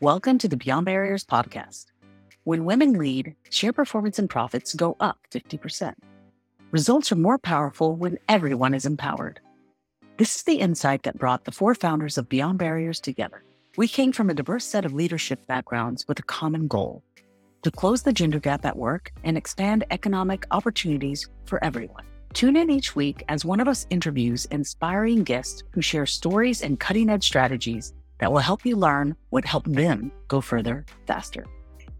Welcome to the Beyond Barriers podcast. When women lead, share performance and profits go up 50%. Results are more powerful when everyone is empowered. This is the insight that brought the four founders of Beyond Barriers together. We came from a diverse set of leadership backgrounds with a common goal to close the gender gap at work and expand economic opportunities for everyone. Tune in each week as one of us interviews inspiring guests who share stories and cutting edge strategies that will help you learn what helped them go further faster.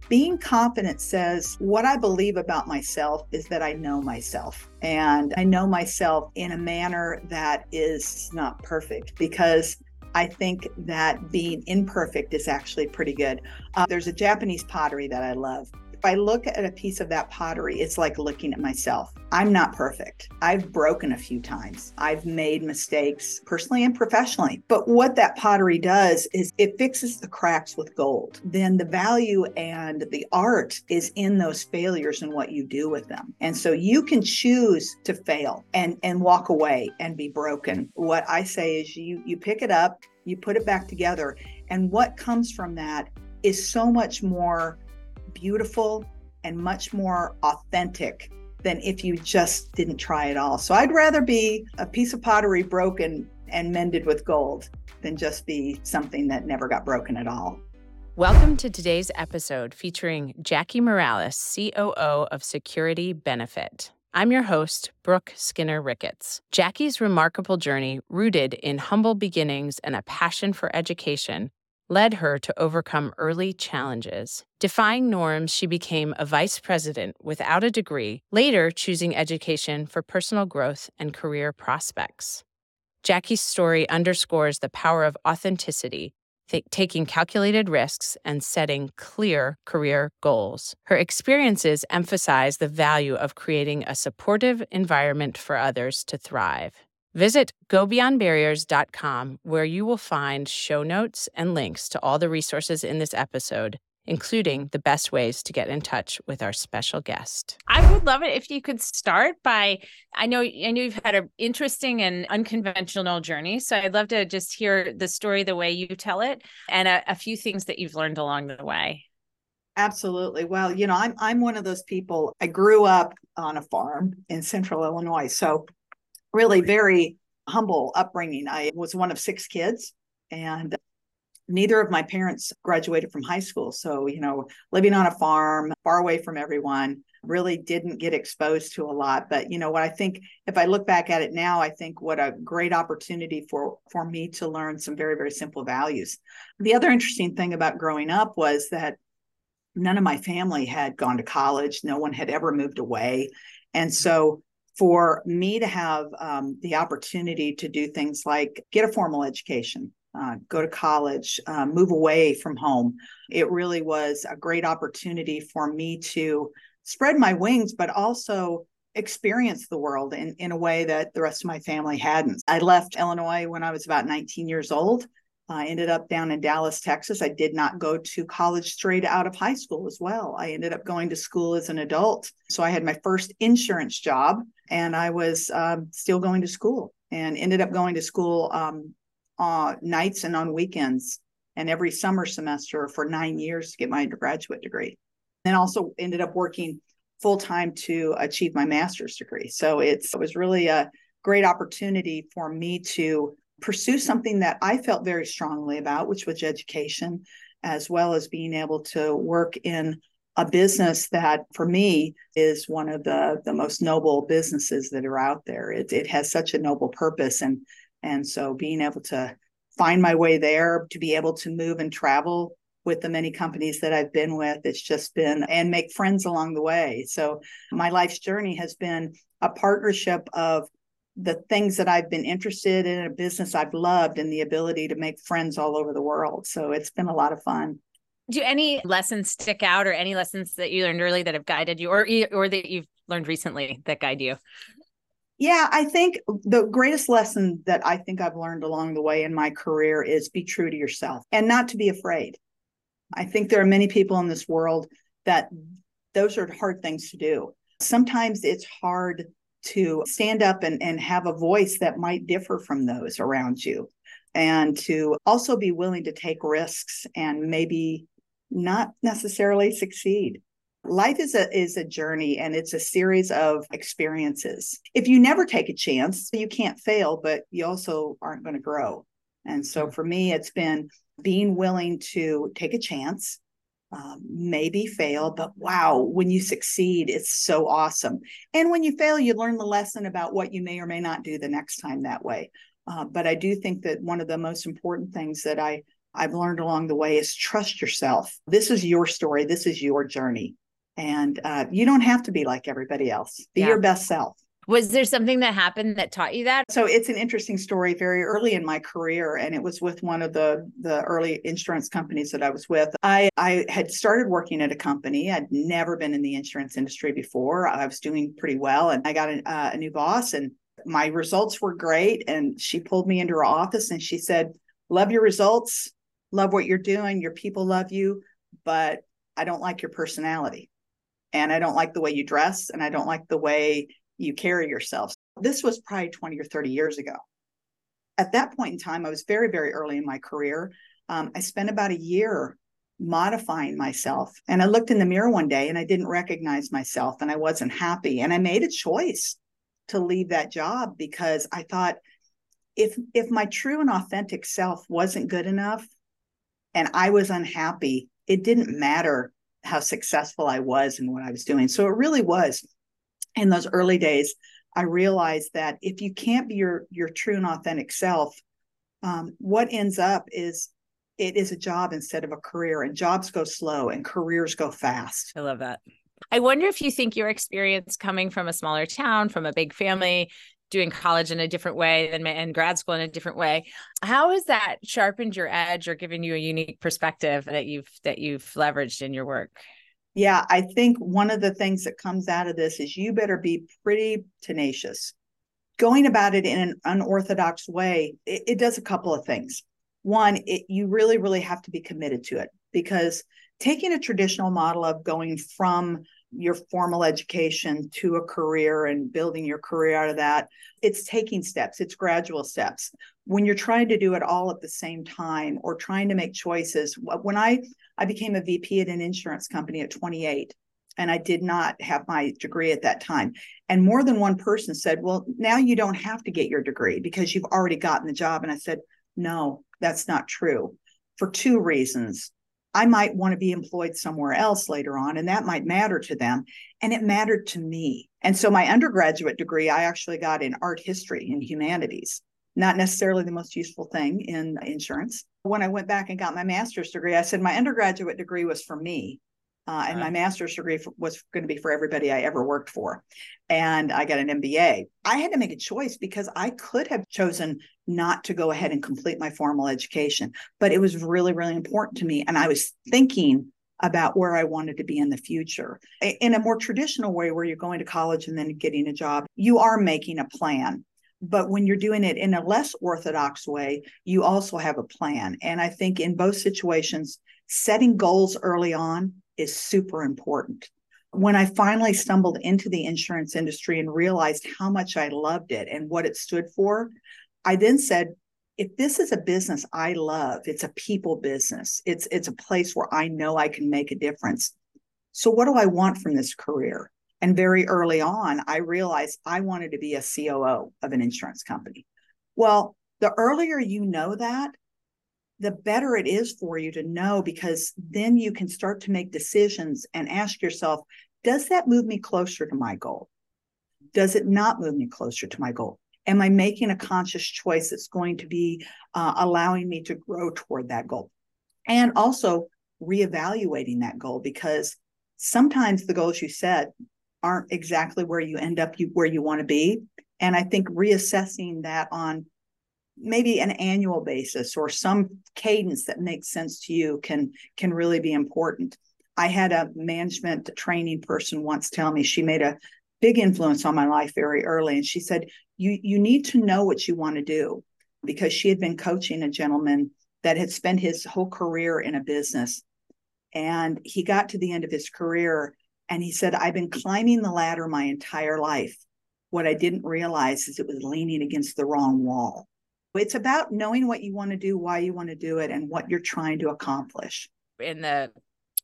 Being confident says what I believe about myself is that I know myself. And I know myself in a manner that is not perfect because I think that being imperfect is actually pretty good. Uh, there's a Japanese pottery that I love. If I look at a piece of that pottery, it's like looking at myself. I'm not perfect. I've broken a few times. I've made mistakes personally and professionally. But what that pottery does is it fixes the cracks with gold. Then the value and the art is in those failures and what you do with them. And so you can choose to fail and and walk away and be broken. What I say is you you pick it up, you put it back together, and what comes from that is so much more beautiful and much more authentic than if you just didn't try at all. So I'd rather be a piece of pottery broken and mended with gold than just be something that never got broken at all. Welcome to today's episode featuring Jackie Morales, COO of Security Benefit. I'm your host, Brooke Skinner Ricketts. Jackie's remarkable journey, rooted in humble beginnings and a passion for education, led her to overcome early challenges. Defying norms, she became a vice president without a degree, later choosing education for personal growth and career prospects. Jackie's story underscores the power of authenticity, th- taking calculated risks, and setting clear career goals. Her experiences emphasize the value of creating a supportive environment for others to thrive. Visit gobeyondbarriers.com where you will find show notes and links to all the resources in this episode, including the best ways to get in touch with our special guest. I would love it if you could start by I know I know you've had an interesting and unconventional journey, so I'd love to just hear the story the way you tell it and a, a few things that you've learned along the way. Absolutely. Well, you know, I'm I'm one of those people. I grew up on a farm in central Illinois. So really very humble upbringing. I was one of six kids and neither of my parents graduated from high school. So, you know, living on a farm, far away from everyone, really didn't get exposed to a lot. But, you know, what I think if I look back at it now, I think what a great opportunity for for me to learn some very very simple values. The other interesting thing about growing up was that none of my family had gone to college, no one had ever moved away. And so for me to have um, the opportunity to do things like get a formal education, uh, go to college, uh, move away from home, it really was a great opportunity for me to spread my wings, but also experience the world in, in a way that the rest of my family hadn't. I left Illinois when I was about 19 years old. I ended up down in Dallas, Texas. I did not go to college straight out of high school as well. I ended up going to school as an adult. So I had my first insurance job and I was um, still going to school and ended up going to school um, on nights and on weekends and every summer semester for nine years to get my undergraduate degree. Then also ended up working full time to achieve my master's degree. So it was really a great opportunity for me to pursue something that I felt very strongly about, which was education, as well as being able to work in a business that for me is one of the the most noble businesses that are out there. It it has such a noble purpose and and so being able to find my way there, to be able to move and travel with the many companies that I've been with, it's just been and make friends along the way. So my life's journey has been a partnership of the things that I've been interested in, a business I've loved, and the ability to make friends all over the world. So it's been a lot of fun. Do any lessons stick out, or any lessons that you learned early that have guided you, or or that you've learned recently that guide you? Yeah, I think the greatest lesson that I think I've learned along the way in my career is be true to yourself and not to be afraid. I think there are many people in this world that those are hard things to do. Sometimes it's hard to stand up and, and have a voice that might differ from those around you. and to also be willing to take risks and maybe not necessarily succeed. Life is a is a journey and it's a series of experiences. If you never take a chance, you can't fail, but you also aren't going to grow. And so for me, it's been being willing to take a chance, um, maybe fail, but wow, when you succeed, it's so awesome. And when you fail, you learn the lesson about what you may or may not do the next time that way. Uh, but I do think that one of the most important things that I I've learned along the way is trust yourself. This is your story. This is your journey, and uh, you don't have to be like everybody else. Be yeah. your best self. Was there something that happened that taught you that? So it's an interesting story very early in my career and it was with one of the the early insurance companies that I was with. I I had started working at a company. I'd never been in the insurance industry before. I was doing pretty well and I got a, uh, a new boss and my results were great and she pulled me into her office and she said, "Love your results, love what you're doing, your people love you, but I don't like your personality." And I don't like the way you dress, and I don't like the way you carry yourself. This was probably 20 or 30 years ago. At that point in time, I was very, very early in my career. Um, I spent about a year modifying myself. And I looked in the mirror one day and I didn't recognize myself and I wasn't happy. And I made a choice to leave that job because I thought if if my true and authentic self wasn't good enough and I was unhappy, it didn't matter how successful I was in what I was doing. So it really was in those early days, I realized that if you can't be your your true and authentic self, um, what ends up is it is a job instead of a career, and jobs go slow and careers go fast. I love that. I wonder if you think your experience coming from a smaller town, from a big family, doing college in a different way than and grad school in a different way, how has that sharpened your edge or given you a unique perspective that you've that you've leveraged in your work? Yeah, I think one of the things that comes out of this is you better be pretty tenacious. Going about it in an unorthodox way, it, it does a couple of things. One, it, you really, really have to be committed to it because taking a traditional model of going from your formal education to a career and building your career out of that, it's taking steps, it's gradual steps. When you're trying to do it all at the same time or trying to make choices, when I I became a VP at an insurance company at 28 and I did not have my degree at that time. And more than one person said, Well, now you don't have to get your degree because you've already gotten the job. And I said, No, that's not true for two reasons. I might want to be employed somewhere else later on, and that might matter to them. And it mattered to me. And so my undergraduate degree, I actually got in art history and humanities not necessarily the most useful thing in insurance. When I went back and got my master's degree, I said my undergraduate degree was for me. Uh, and my master's degree for, was going to be for everybody I ever worked for. And I got an MBA. I had to make a choice because I could have chosen not to go ahead and complete my formal education, but it was really, really important to me. And I was thinking about where I wanted to be in the future. In a more traditional way, where you're going to college and then getting a job, you are making a plan but when you're doing it in a less orthodox way, you also have a plan. And I think in both situations, setting goals early on is super important. When I finally stumbled into the insurance industry and realized how much I loved it and what it stood for, I then said, if this is a business I love, it's a people business. It's it's a place where I know I can make a difference. So what do I want from this career? And very early on, I realized I wanted to be a COO of an insurance company. Well, the earlier you know that, the better it is for you to know because then you can start to make decisions and ask yourself, does that move me closer to my goal? Does it not move me closer to my goal? Am I making a conscious choice that's going to be uh, allowing me to grow toward that goal? And also reevaluating that goal because sometimes the goals you set aren't exactly where you end up you, where you want to be and i think reassessing that on maybe an annual basis or some cadence that makes sense to you can can really be important i had a management training person once tell me she made a big influence on my life very early and she said you you need to know what you want to do because she had been coaching a gentleman that had spent his whole career in a business and he got to the end of his career and he said, I've been climbing the ladder my entire life. What I didn't realize is it was leaning against the wrong wall. It's about knowing what you want to do, why you want to do it, and what you're trying to accomplish. In the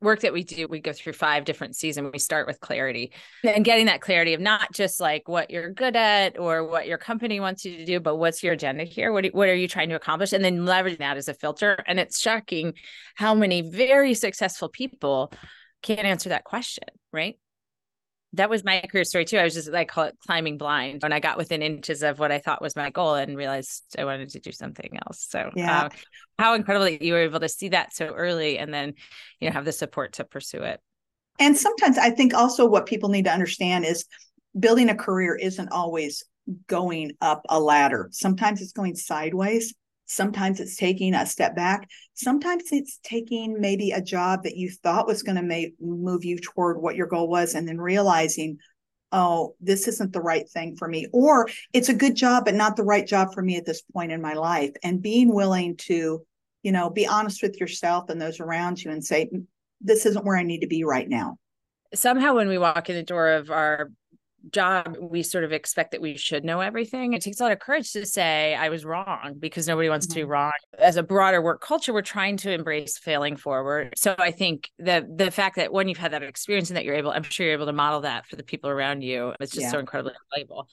work that we do, we go through five different seasons. We start with clarity and getting that clarity of not just like what you're good at or what your company wants you to do, but what's your agenda here? What, what are you trying to accomplish? And then leveraging that as a filter. And it's shocking how many very successful people can't answer that question, right? That was my career story too. I was just like call it climbing blind when I got within inches of what I thought was my goal and realized I wanted to do something else. So yeah, uh, how incredible that you were able to see that so early and then you know have the support to pursue it. And sometimes I think also what people need to understand is building a career isn't always going up a ladder. Sometimes it's going sideways. Sometimes it's taking a step back. Sometimes it's taking maybe a job that you thought was going to make move you toward what your goal was, and then realizing, oh, this isn't the right thing for me, or it's a good job but not the right job for me at this point in my life. And being willing to, you know, be honest with yourself and those around you and say, mm, this isn't where I need to be right now. Somehow, when we walk in the door of our job, we sort of expect that we should know everything. It takes a lot of courage to say, I was wrong because nobody wants mm-hmm. to be mm-hmm. wrong. As a broader work culture, we're trying to embrace failing forward. So I think the the fact that when you've had that experience and that you're able, I'm sure you're able to model that for the people around you. It's just yeah. so incredibly valuable.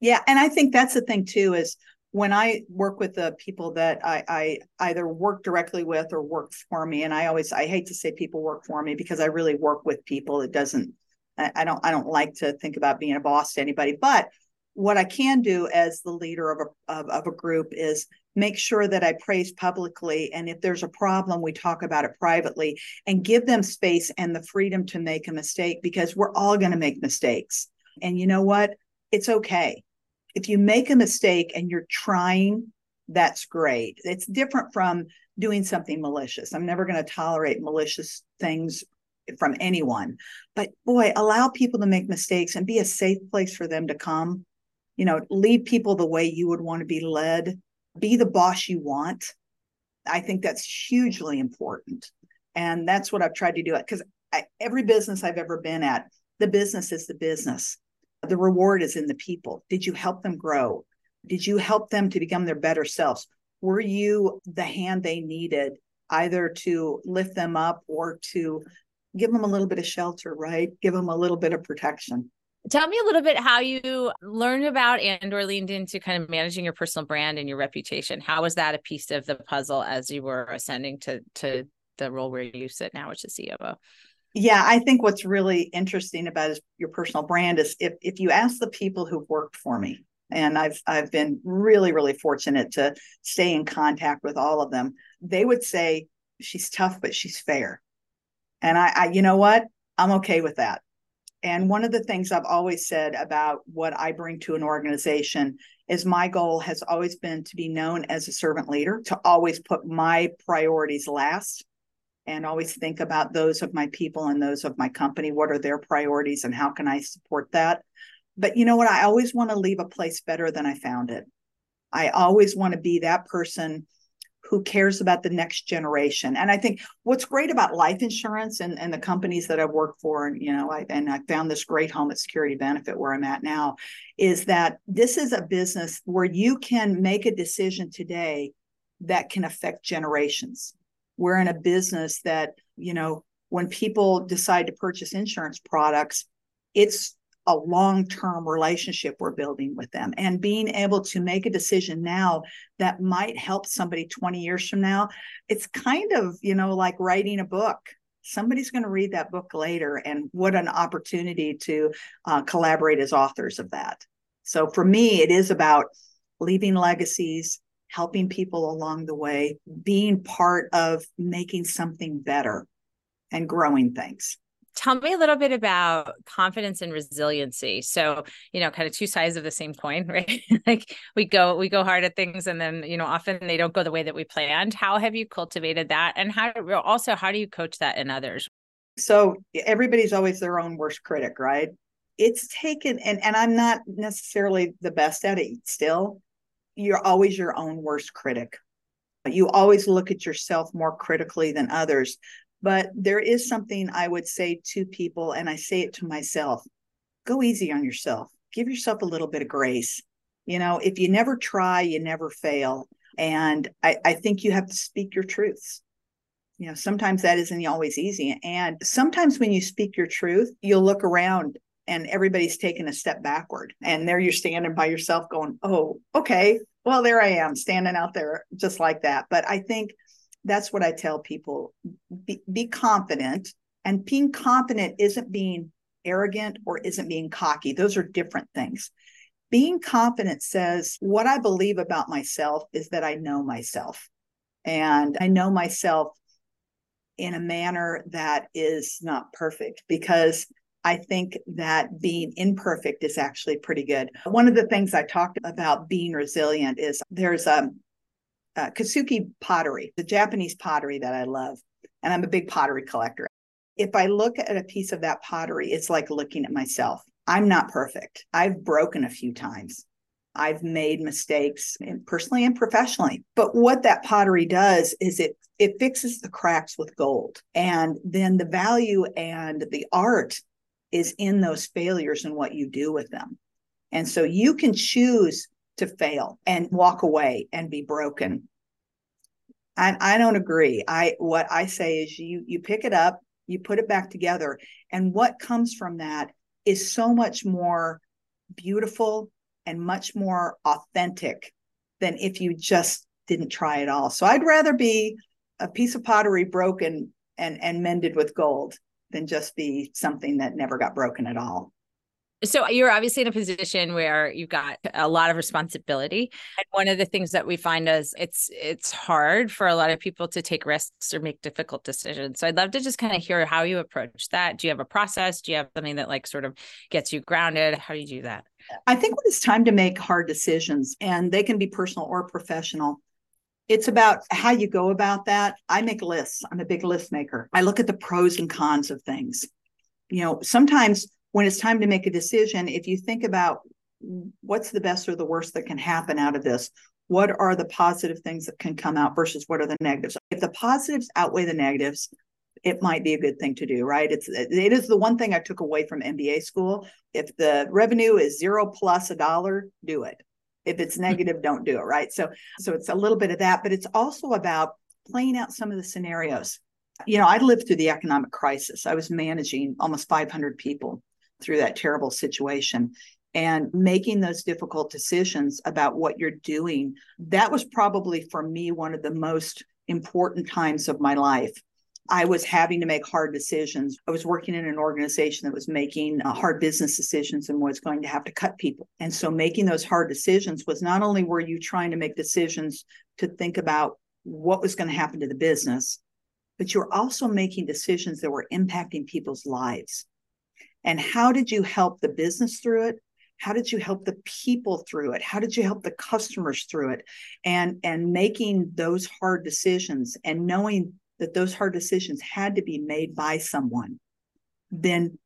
Yeah. And I think that's the thing too, is when I work with the people that I, I either work directly with or work for me, and I always I hate to say people work for me because I really work with people. It doesn't I don't I don't like to think about being a boss to anybody, but what I can do as the leader of a of, of, a group is make sure that I praise publicly and if there's a problem we talk about it privately and give them space and the freedom to make a mistake because we're all going to make mistakes. And you know what? It's okay. If you make a mistake and you're trying, that's great. It's different from doing something malicious. I'm never going to tolerate malicious things from anyone. But boy, allow people to make mistakes and be a safe place for them to come. You know, lead people the way you would want to be led, be the boss you want. I think that's hugely important. And that's what I've tried to do because every business I've ever been at, the business is the business. The reward is in the people. Did you help them grow? Did you help them to become their better selves? Were you the hand they needed either to lift them up or to give them a little bit of shelter, right? Give them a little bit of protection. Tell me a little bit how you learned about and or leaned into kind of managing your personal brand and your reputation. How was that a piece of the puzzle as you were ascending to to the role where you sit now, which is COO? Yeah, I think what's really interesting about your personal brand is if if you ask the people who've worked for me, and I've I've been really really fortunate to stay in contact with all of them, they would say she's tough but she's fair. And I, I, you know what? I'm okay with that. And one of the things I've always said about what I bring to an organization is my goal has always been to be known as a servant leader, to always put my priorities last and always think about those of my people and those of my company. What are their priorities and how can I support that? But you know what? I always want to leave a place better than I found it. I always want to be that person who cares about the next generation. And I think what's great about life insurance and, and the companies that I've worked for, and you know, I, and I found this great home at Security Benefit where I'm at now, is that this is a business where you can make a decision today that can affect generations. We're in a business that, you know, when people decide to purchase insurance products, it's a long term relationship we're building with them. And being able to make a decision now that might help somebody 20 years from now it's kind of you know like writing a book. Somebody's going to read that book later and what an opportunity to uh, collaborate as authors of that. So for me it is about leaving legacies helping people along the way being part of making something better and growing things tell me a little bit about confidence and resiliency. So you know kind of two sides of the same coin right? Like we go we go hard at things and then you know often they don't go the way that we planned. How have you cultivated that? And how also how do you coach that in others? So everybody's always their own worst critic right? It's taken and and i'm not necessarily the best at it still. You're always your own worst critic you always look at yourself more critically than others but there is something I would say to people, and I say it to myself go easy on yourself, give yourself a little bit of grace. You know, if you never try, you never fail. And I, I think you have to speak your truths. You know, sometimes that isn't always easy. And sometimes when you speak your truth, you'll look around and everybody's taking a step backward. And there you're standing by yourself going, oh, okay, well, there I am standing out there just like that. But I think that's what I tell people be, be confident. And being confident isn't being arrogant or isn't being cocky. Those are different things. Being confident says what I believe about myself is that I know myself. And I know myself in a manner that is not perfect because I think that being imperfect is actually pretty good. One of the things I talked about being resilient is there's a, Uh, a Kintsugi pottery, the Japanese pottery that I love, and I'm a big pottery collector. If I look at a piece of that pottery, it's like looking at myself. I'm not perfect. I've broken a few times. I've made mistakes personally and professionally. But what that pottery does is it it fixes the cracks with gold. And then the value and the art is in those failures and what you do with them. And so you can choose to fail and walk away and be broken. I, I don't agree. I what I say is you you pick it up, you put it back together, and what comes from that is so much more beautiful and much more authentic than if you just didn't try at all. So I'd rather be a piece of pottery broken and and mended with gold than just be something that never got broken at all. So you're obviously in a position where you've got a lot of responsibility. And one of the things that we find is it's it's hard for a lot of people to take risks or make difficult decisions. So I'd love to just kind of hear how you approach that. Do you have a process? Do you have something that like sort of gets you grounded? How do you do that? I think when it's time to make hard decisions, and they can be personal or professional, it's about how you go about that. I make lists. I'm a big list maker. I look at the pros and cons of things. You know, sometimes when it's time to make a decision, if you think about what's the best or the worst that can happen out of this, what are the positive things that can come out versus what are the negatives? If the positives outweigh the negatives, it might be a good thing to do, right? It's it is the one thing I took away from MBA school. If the revenue is zero plus a dollar, do it if it's negative don't do it right so so it's a little bit of that but it's also about playing out some of the scenarios you know i lived through the economic crisis i was managing almost 500 people through that terrible situation and making those difficult decisions about what you're doing that was probably for me one of the most important times of my life I was having to make hard decisions. I was working in an organization that was making uh, hard business decisions and was going to have to cut people. And so making those hard decisions was not only were you trying to make decisions to think about what was going to happen to the business, but you're also making decisions that were impacting people's lives. And how did you help the business through it? How did you help the people through it? How did you help the customers through it? And and making those hard decisions and knowing that those hard decisions had to be made by someone, then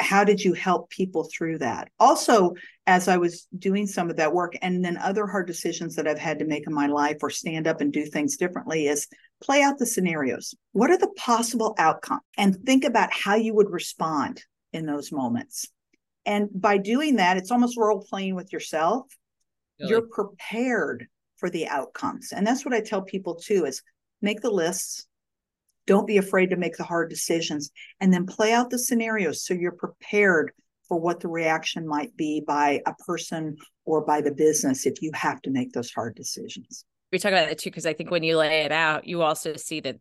how did you help people through that? Also, as I was doing some of that work, and then other hard decisions that I've had to make in my life or stand up and do things differently, is play out the scenarios. What are the possible outcomes? And think about how you would respond in those moments. And by doing that, it's almost role playing with yourself. You're prepared for the outcomes. And that's what I tell people too is make the lists, don't be afraid to make the hard decisions and then play out the scenarios so you're prepared for what the reaction might be by a person or by the business if you have to make those hard decisions. We talk about that too, because I think when you lay it out, you also see that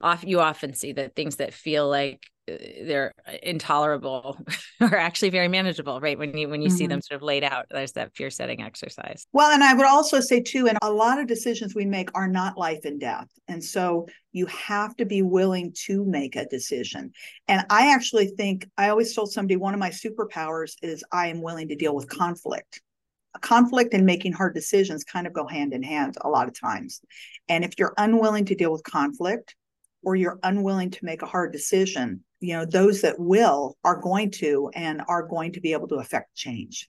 off you often see that things that feel like they're intolerable are actually very manageable right when you when you mm-hmm. see them sort of laid out there's that fear setting exercise. Well and i would also say too and a lot of decisions we make are not life and death and so you have to be willing to make a decision. And i actually think i always told somebody one of my superpowers is i am willing to deal with conflict. Conflict and making hard decisions kind of go hand in hand a lot of times. And if you're unwilling to deal with conflict or you're unwilling to make a hard decision you know those that will are going to and are going to be able to affect change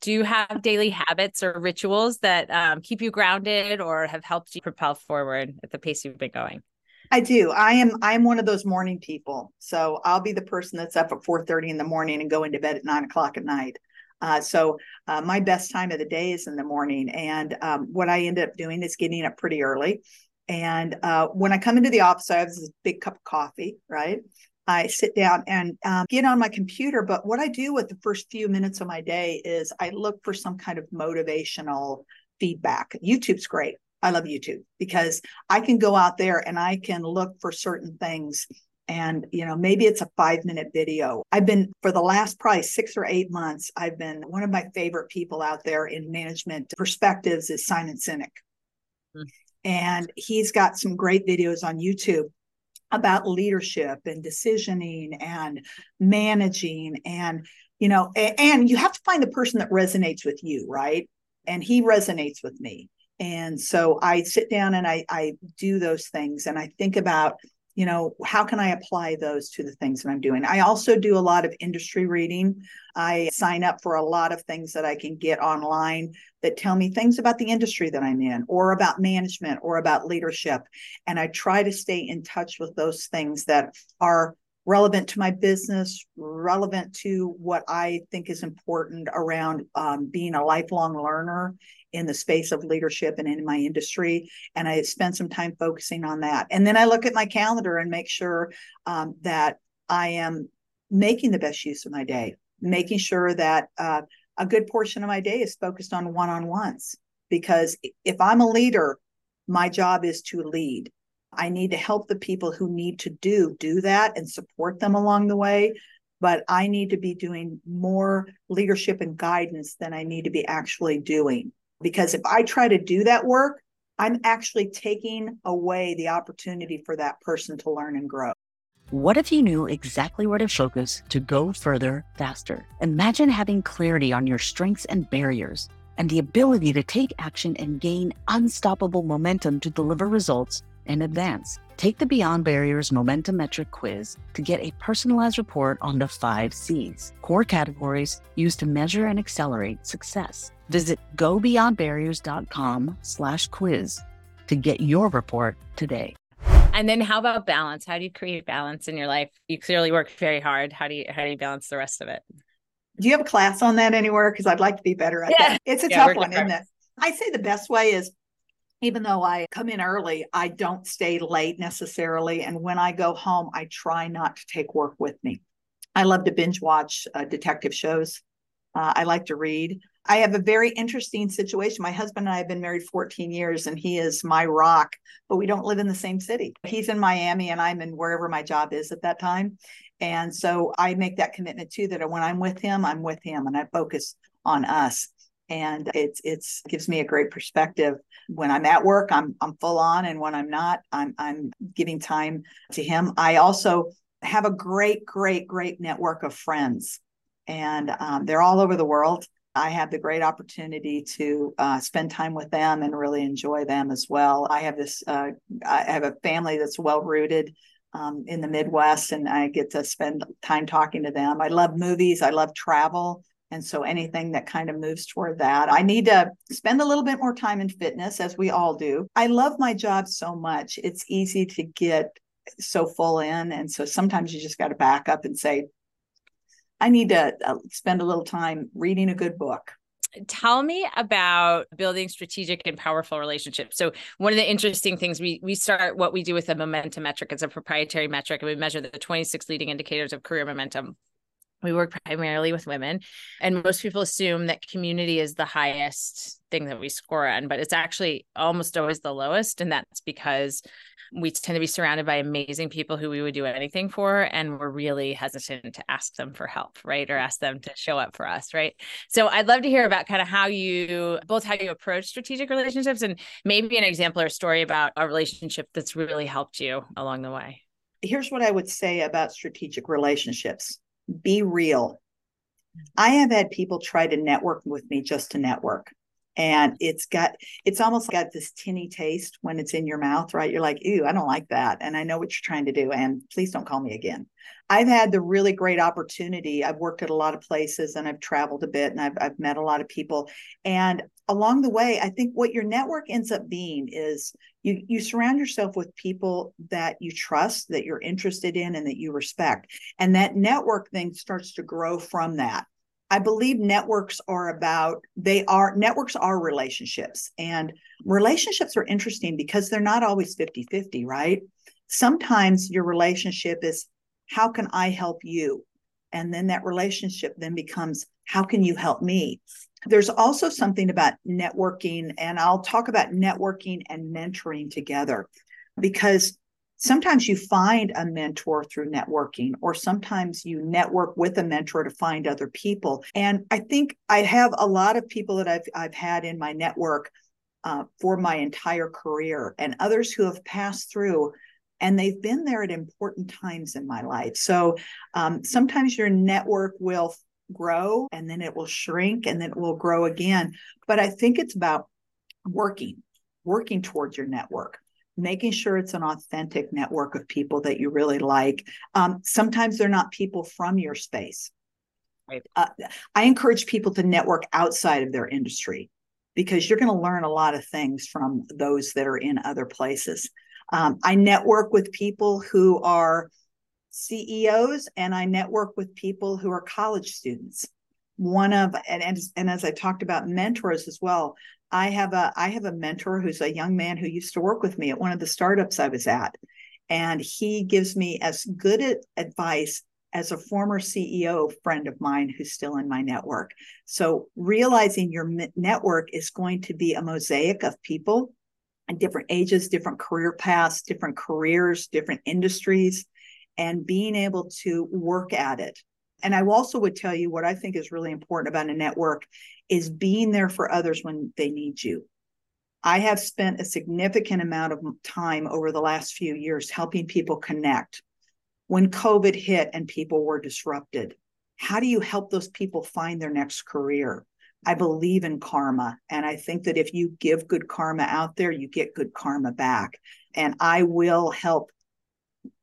do you have daily habits or rituals that um, keep you grounded or have helped you propel forward at the pace you've been going i do i am i'm one of those morning people so i'll be the person that's up at 4 30 in the morning and going to bed at 9 o'clock at night Uh, so uh, my best time of the day is in the morning. And um, what I end up doing is getting up pretty early. And uh, when I come into the office, I have this big cup of coffee, right? I sit down and um, get on my computer. But what I do with the first few minutes of my day is I look for some kind of motivational feedback. YouTube's great. I love YouTube because I can go out there and I can look for certain things. And, you know, maybe it's a five minute video. I've been for the last probably six or eight months, I've been one of my favorite people out there in management perspectives is Simon Sinek. Mm-hmm. And he's got some great videos on YouTube about leadership and decisioning and managing and you know and you have to find the person that resonates with you right? And he resonates with me. And so i sit down and i i do those things and i think about you know how can i apply those to the things that i'm doing? I also do a lot of industry reading. I sign up for a lot of things that i can get online that tell me things about the industry that i'm in or about management or about leadership and i try to stay in touch with those things that are relevant to my business, relevant to what I think is important around um, being a lifelong learner in the space of leadership and in my industry. And I spend some time focusing on that. And then I look at my calendar and make sure um, that I am making the best use of my day, making sure that uh, a good portion of my day is focused on one on ones. Because if I'm a leader, my job is to lead. I need to help the people who need to do do that and support them along the way. But I need to be doing more leadership and guidance than I need to be actually doing. Because if I try to do that work, I'm actually taking away the opportunity for that person to learn and grow. What if you knew exactly where to focus to go further faster? Imagine having clarity on your strengths and barriers and the ability to take action and gain unstoppable momentum to deliver results and advance. Take the Beyond Barriers Momentum Metric quiz to get a personalized report on the five C's, core categories used to measure and accelerate success. Visit gobeyondbarriers.com slash quiz to get your report today. And then how about balance? How do you create balance in your life? You clearly work very hard. How do you how do you balance the rest of it? Do you have a class on that anywhere? Because I'd like to be better at yeah. that. It's a yeah, tough one, isn't it? I say the best way is even though I come in early, I don't stay late necessarily. And when I go home, I try not to take work with me. I love to binge watch uh, detective shows. Uh, I like to read. I have a very interesting situation. My husband and I have been married 14 years, and he is my rock, but we don't live in the same city. He's in Miami, and I'm in wherever my job is at that time. And so I make that commitment too that when I'm with him, I'm with him and I focus on us and it's it's gives me a great perspective. When i'm at work i'm i'm full on and when i'm not i'm i'm giving time to him. I also have a great great great network of friends and um, they're all over the world. I have the great opportunity to uh, spend time with them and really enjoy them as well. I have this uh, i have a family that's well rooted um, in the midwest and i get to spend time talking to them. I love movies. I love travel and so anything that kind of moves toward that. I need to spend a little bit more time in fitness, as we all do. I love my job so much. It's easy to get so full in. And so sometimes you just got to back up and say, I need to uh, spend a little time reading a good book. Tell me about building strategic and powerful relationships. So one of the interesting things we we start what we do with a momentum metric. It's a proprietary metric, and we measure the 26 leading indicators of career momentum we work primarily with women and most people assume that community is the highest thing that we score on but it's actually almost always the lowest and that's because we tend to be surrounded by amazing people who we would do anything for and we're really hesitant to ask them for help right or ask them to show up for us right? So i'd love to hear about kind of how you both how you approach strategic relationships and maybe an example or story about a relationship that's really helped you along the way. Here's what i would say about strategic relationships be real. I have had people try to network with me just to network. And it's got, it's almost got this tinny taste when it's in your mouth, right? You're like, ew, I don't like that. And I know what you're trying to do. And please don't call me again. I've had the really great opportunity. I've worked at a lot of places and I've traveled a bit and I've, I've met a lot of people. And along the way, I think what your network ends up being is you you surround yourself with people that you trust, that you're interested in, and that you respect. And that network thing starts to grow from that. I believe networks are about they are networks are relationships and relationships are interesting because they're not always 50-50, right? Sometimes your relationship is how can I help you? And then that relationship then becomes how can you help me? There's also something about networking and I'll talk about networking and mentoring together because sometimes you find a mentor through networking or sometimes you network with a mentor to find other people. And i think i have a lot of people that i've, I've had in my network uh, for my entire career and others who have passed through and they've been there at important times in my life. So um, sometimes your network will grow and then it will shrink and then it will grow again. But i think it's about working working towards your network making sure it's an authentic network of people that you really like. Um, sometimes they're not people from your space. Right. Uh, I encourage people to network outside of their industry because you're going to learn a lot of things from those that are in other places. Um, I network with people who are CEOs and I network with people who are college students. One of and, and and as I talked about mentors as well, I have a I have a mentor who's a young man who used to work with me at one of the startups I was at, and he gives me as good advice as a former CEO friend of mine who's still in my network. So realizing your network is going to be a mosaic of people and different ages, different career paths, different careers, different industries, and being able to work at it. And I also would tell you what I think is really important about a network is being there for others when they need you. I have spent a significant amount of time over the last few years helping people connect. When COVID hit and people were disrupted, how do you help those people find their next career? I believe in karma. And I think that if you give good karma out there, you get good karma back. And I will help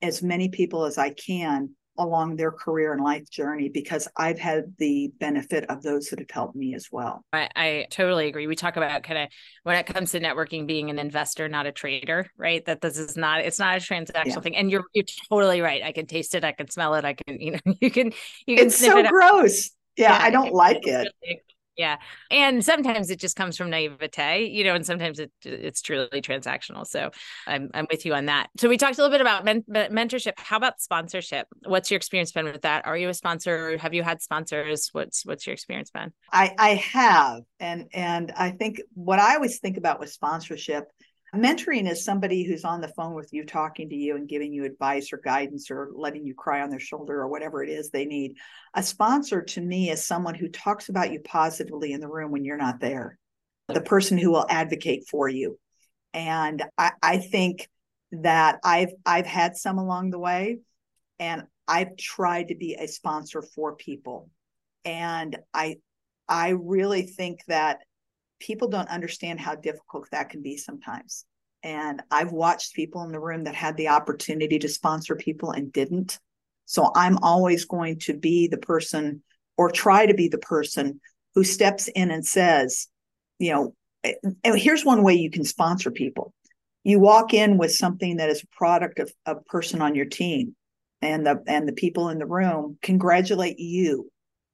as many people as I can along their career and life journey because I've had the benefit of those that have helped me as well. I, I totally agree. We talk about kind of when it comes to networking being an investor, not a trader, right? That this is not it's not a transactional yeah. thing. And you're you're totally right. I can taste it, I can smell it, I can, you know, you can you can It's so gross. Yeah, yeah, I don't like it. Really, yeah. And sometimes it just comes from naivete, you know, and sometimes it it's truly transactional. So I'm I'm with you on that. So we talked a little bit about men- mentorship. How about sponsorship? What's your experience been with that? Are you a sponsor? Have you had sponsors? What's what's your experience been? I I have. And and I think what I always think about with sponsorship Mentoring is somebody who's on the phone with you, talking to you and giving you advice or guidance or letting you cry on their shoulder or whatever it is they need. A sponsor to me is someone who talks about you positively in the room when you're not there, the person who will advocate for you. And I, I think that I've I've had some along the way, and I've tried to be a sponsor for people. And I I really think that people don't understand how difficult that can be sometimes. And I've watched people in the room that had the opportunity to sponsor people and didn't. So I'm always going to be the person or try to be the person who steps in and says, you know, eh, and here's one way you can sponsor people. You walk in with something that is a product of a person on your team and the and the people in the room congratulate you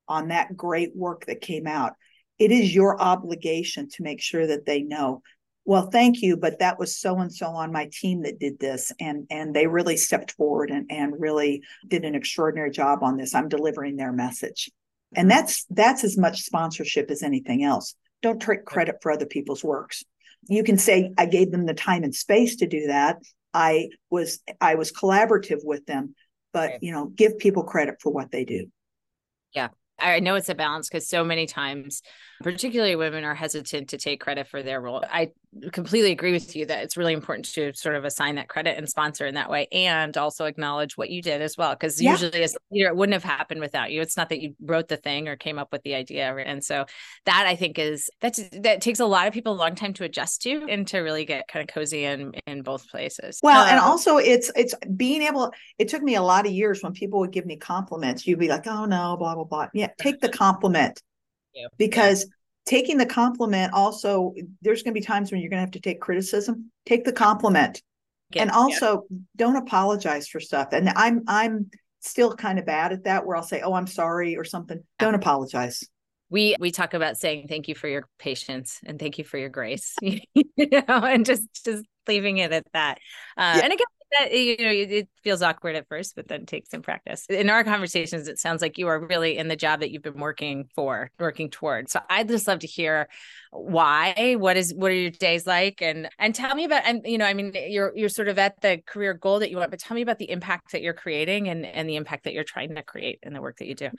on that great work that came out it is your obligation to make sure that they know. Well thank you but that was so and so on my team that did this and and they really stepped forward and and really did an extraordinary job on this. I'm delivering their message. And mm-hmm. that's that's as much sponsorship as anything else. Don't take credit for other people's works. You can say i gave them the time and space to do that. I was i was collaborative with them but you know give people credit for what they do I know it's a balance because so many times, particularly women, are hesitant to take credit for their role. I completely agree with you that it's really important to sort of assign that credit and sponsor in that way and also acknowledge what you did as well. Because yeah. usually, as a leader, it wouldn't have happened without you. It's not that you wrote the thing or came up with the idea. And so that I think is that's that takes a lot of people a long time to adjust to and to really get kind of cozy in in both places. Well, um, and also it's it's being able, it took me a lot of years when people would give me compliments, you'd be like, oh no, blah, blah, blah. Yeah, take the compliment. Yeah. Because taking the compliment also there's going to be times when you're going to have to take criticism take the compliment and also yeah. don't apologize for stuff and i'm i'm still kind of bad at that where I'll say, "Oh, I'm sorry" or something. Don't apologize. We we talk about saying thank you for your patience and thank you for your grace, you know, and just just leaving it at that. Uh, yeah. And again, that you know it feels awkward at first but then takes some practice. In our conversations it sounds like you are really in the job that you've been working for working toward. So i'd just love to hear why what is what are your days like? And and tell me about and you know i mean you're you're sort of at the career goal that you want but tell me about the impact that you're creating and and the impact that you're trying to create in the work that you do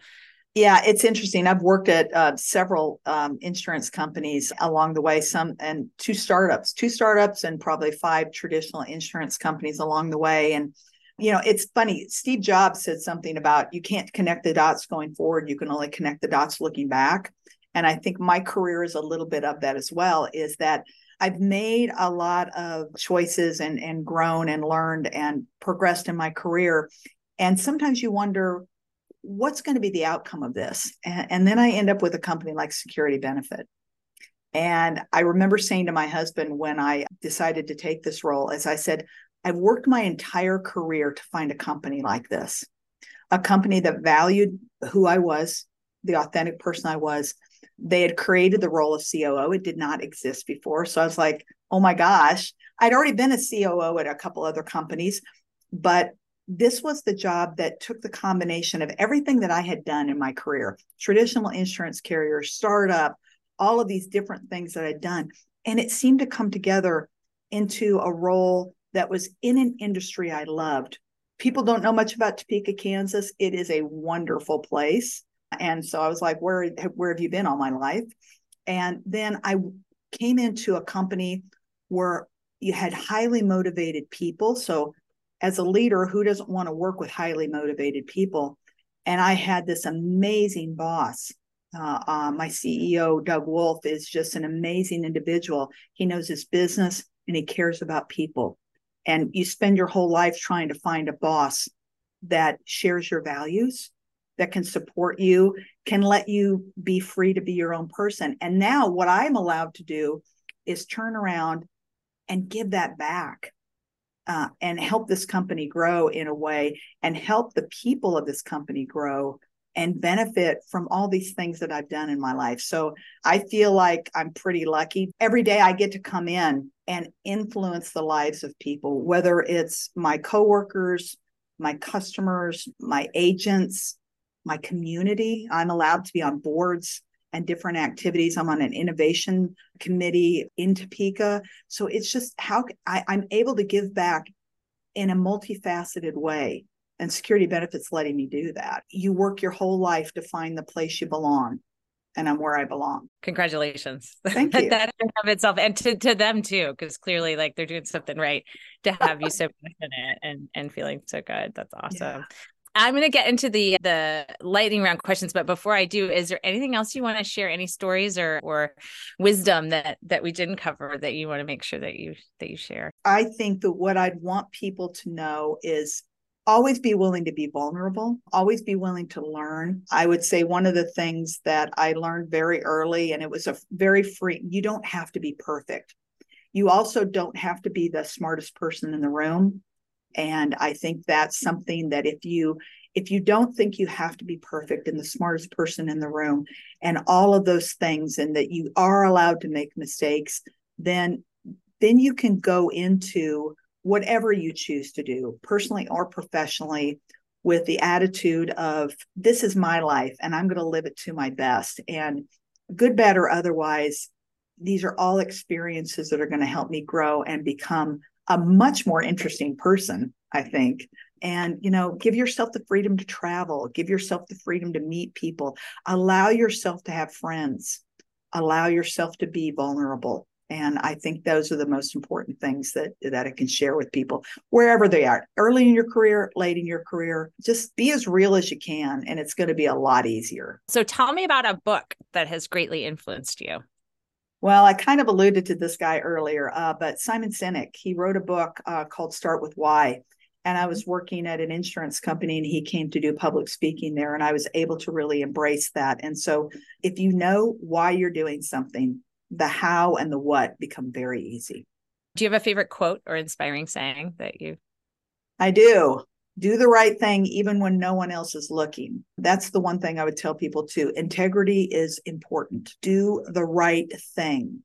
yeah, it's interesting. I've worked at uh, several um, insurance companies along the way, some and two startups, two startups, and probably five traditional insurance companies along the way. And, you know, it's funny. Steve Jobs said something about you can't connect the dots going forward, you can only connect the dots looking back. And I think my career is a little bit of that as well, is that I've made a lot of choices and, and grown and learned and progressed in my career. And sometimes you wonder, what's going to be the outcome of this? And, and then I end up with a company like Security Benefit. And I remember saying to my husband when I decided to take this role, as I said, I've worked my entire career to find a company like this, a company that valued who I was, the authentic person I was. They had created the role of COO. It did not exist before. So I was like, oh my gosh, I'd already been a COO at a couple other companies, but this was the job that took the combination of everything that I had done in my career traditional insurance carrier, startup, all of these different things that I'd done. And it seemed to come together into a role that was in an industry I loved. People don't know much about Topeka, Kansas. It is a wonderful place. And so I was like, where, where have you been all my life? And then I came into a company where you had highly motivated people. So as a leader, who doesn't want to work with highly motivated people? And I had this amazing boss. Uh, uh, my CEO, Doug Wolff, is just an amazing individual. He knows his business and he cares about people. And you spend your whole life trying to find a boss that shares your values, that can support you, can let you be free to be your own person. And now, what I'm allowed to do is turn around and give that back uh, and help this company grow in a way and help the people of this company grow and benefit from all these things that I've done in my life. So I feel like I'm pretty lucky. Every day I get to come in and influence the lives of people, whether it's my coworkers, my customers, my agents, my community. I'm allowed to be on boards and different activities. I'm on an innovation committee in Topeka. So it's just how I, I'm able to give back in a multifaceted way. And Security Benefit's letting me do that. You work your whole life to find the place you belong. And I'm where I belong. Congratulations. Thank you. that in of itself and to, to them too, because clearly like they're doing something right to have you so passionate and and feeling so good. That's awesome. Yeah. I'm going to get into the the lightning round questions, but before I do, is there anything else you want to share? Any stories or or wisdom that that we didn't cover that you want to make sure that you that you share? I think that what I'd want people to know is always be willing to be vulnerable, always be willing to learn. I would say one of the things that I learned very early, and it was a very free. You don't have to be perfect. You also don't have to be the smartest person in the room and i think that's something that if you if you don't think you have to be perfect and the smartest person in the room and all of those things and that you are allowed to make mistakes then then you can go into whatever you choose to do personally or professionally with the attitude of this is my life and i'm going to live it to my best. And good bad or otherwise these are all experiences that are going to help me grow and become a much more interesting person, I think. And, you know, give yourself the freedom to travel, give yourself the freedom to meet people, allow yourself to have friends, allow yourself to be vulnerable. And I think those are the most important things that, that I can share with people wherever they are, early in your career, late in your career. Just be as real as you can, and it's going to be a lot easier. So tell me about a book that has greatly influenced you. Well, I kind of alluded to this guy earlier, uh, but Simon Sinek, he wrote a book uh, called Start with Why. And I was working at an insurance company and he came to do public speaking there. And I was able to really embrace that. And so if you know why you're doing something, the how and the what become very easy. Do you have a favorite quote or inspiring saying that you? I do. Do the right thing even when no one else is looking. That's the one thing I would tell people too. Integrity is important. Do the right thing.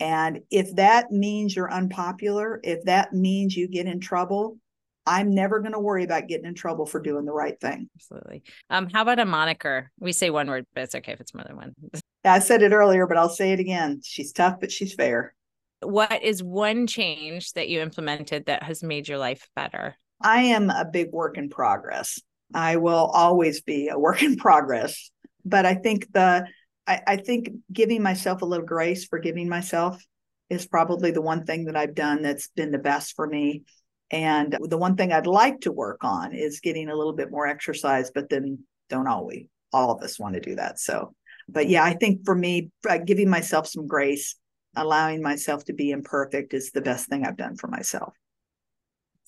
And if that means you're unpopular, if that means you get in trouble, I'm never going to worry about getting in trouble for doing the right thing. Absolutely. Um, how about a moniker? We say one word, but it's okay if it's more than one. I said it earlier, but I'll say it again. She's tough, but she's fair. What is one change that you implemented that has made your life better? I am a big work in progress. I will always be a work in progress. But I think the I, I think giving myself a little grace, forgiving myself is probably the one thing that I've done that's been the best for me. And the one thing I'd like to work on is getting a little bit more exercise, but then don't always all of us want to do that. So, but yeah, I think for me, uh, giving myself some grace, allowing myself to be imperfect is the best thing I've done for myself.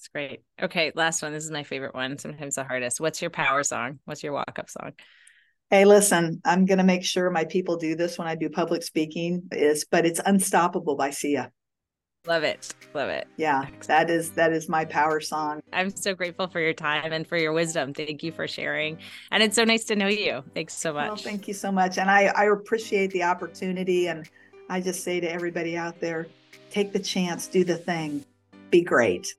It's great. Okay, last one. This is my favorite one, sometimes the hardest. What's your power song? What's your walk up song? Hey, listen, I'm going to make sure my people do this when I do public speaking is but it's Unstoppable by Sia. Love it. Love it. Yeah, that is that is my power song. I'm so grateful for your time and for your wisdom. Thank you for sharing. And it's so nice to know you. Thanks so much. Well, thank you so much. And I, I appreciate the opportunity. And I just say to everybody out there, take the chance, do the thing, be great.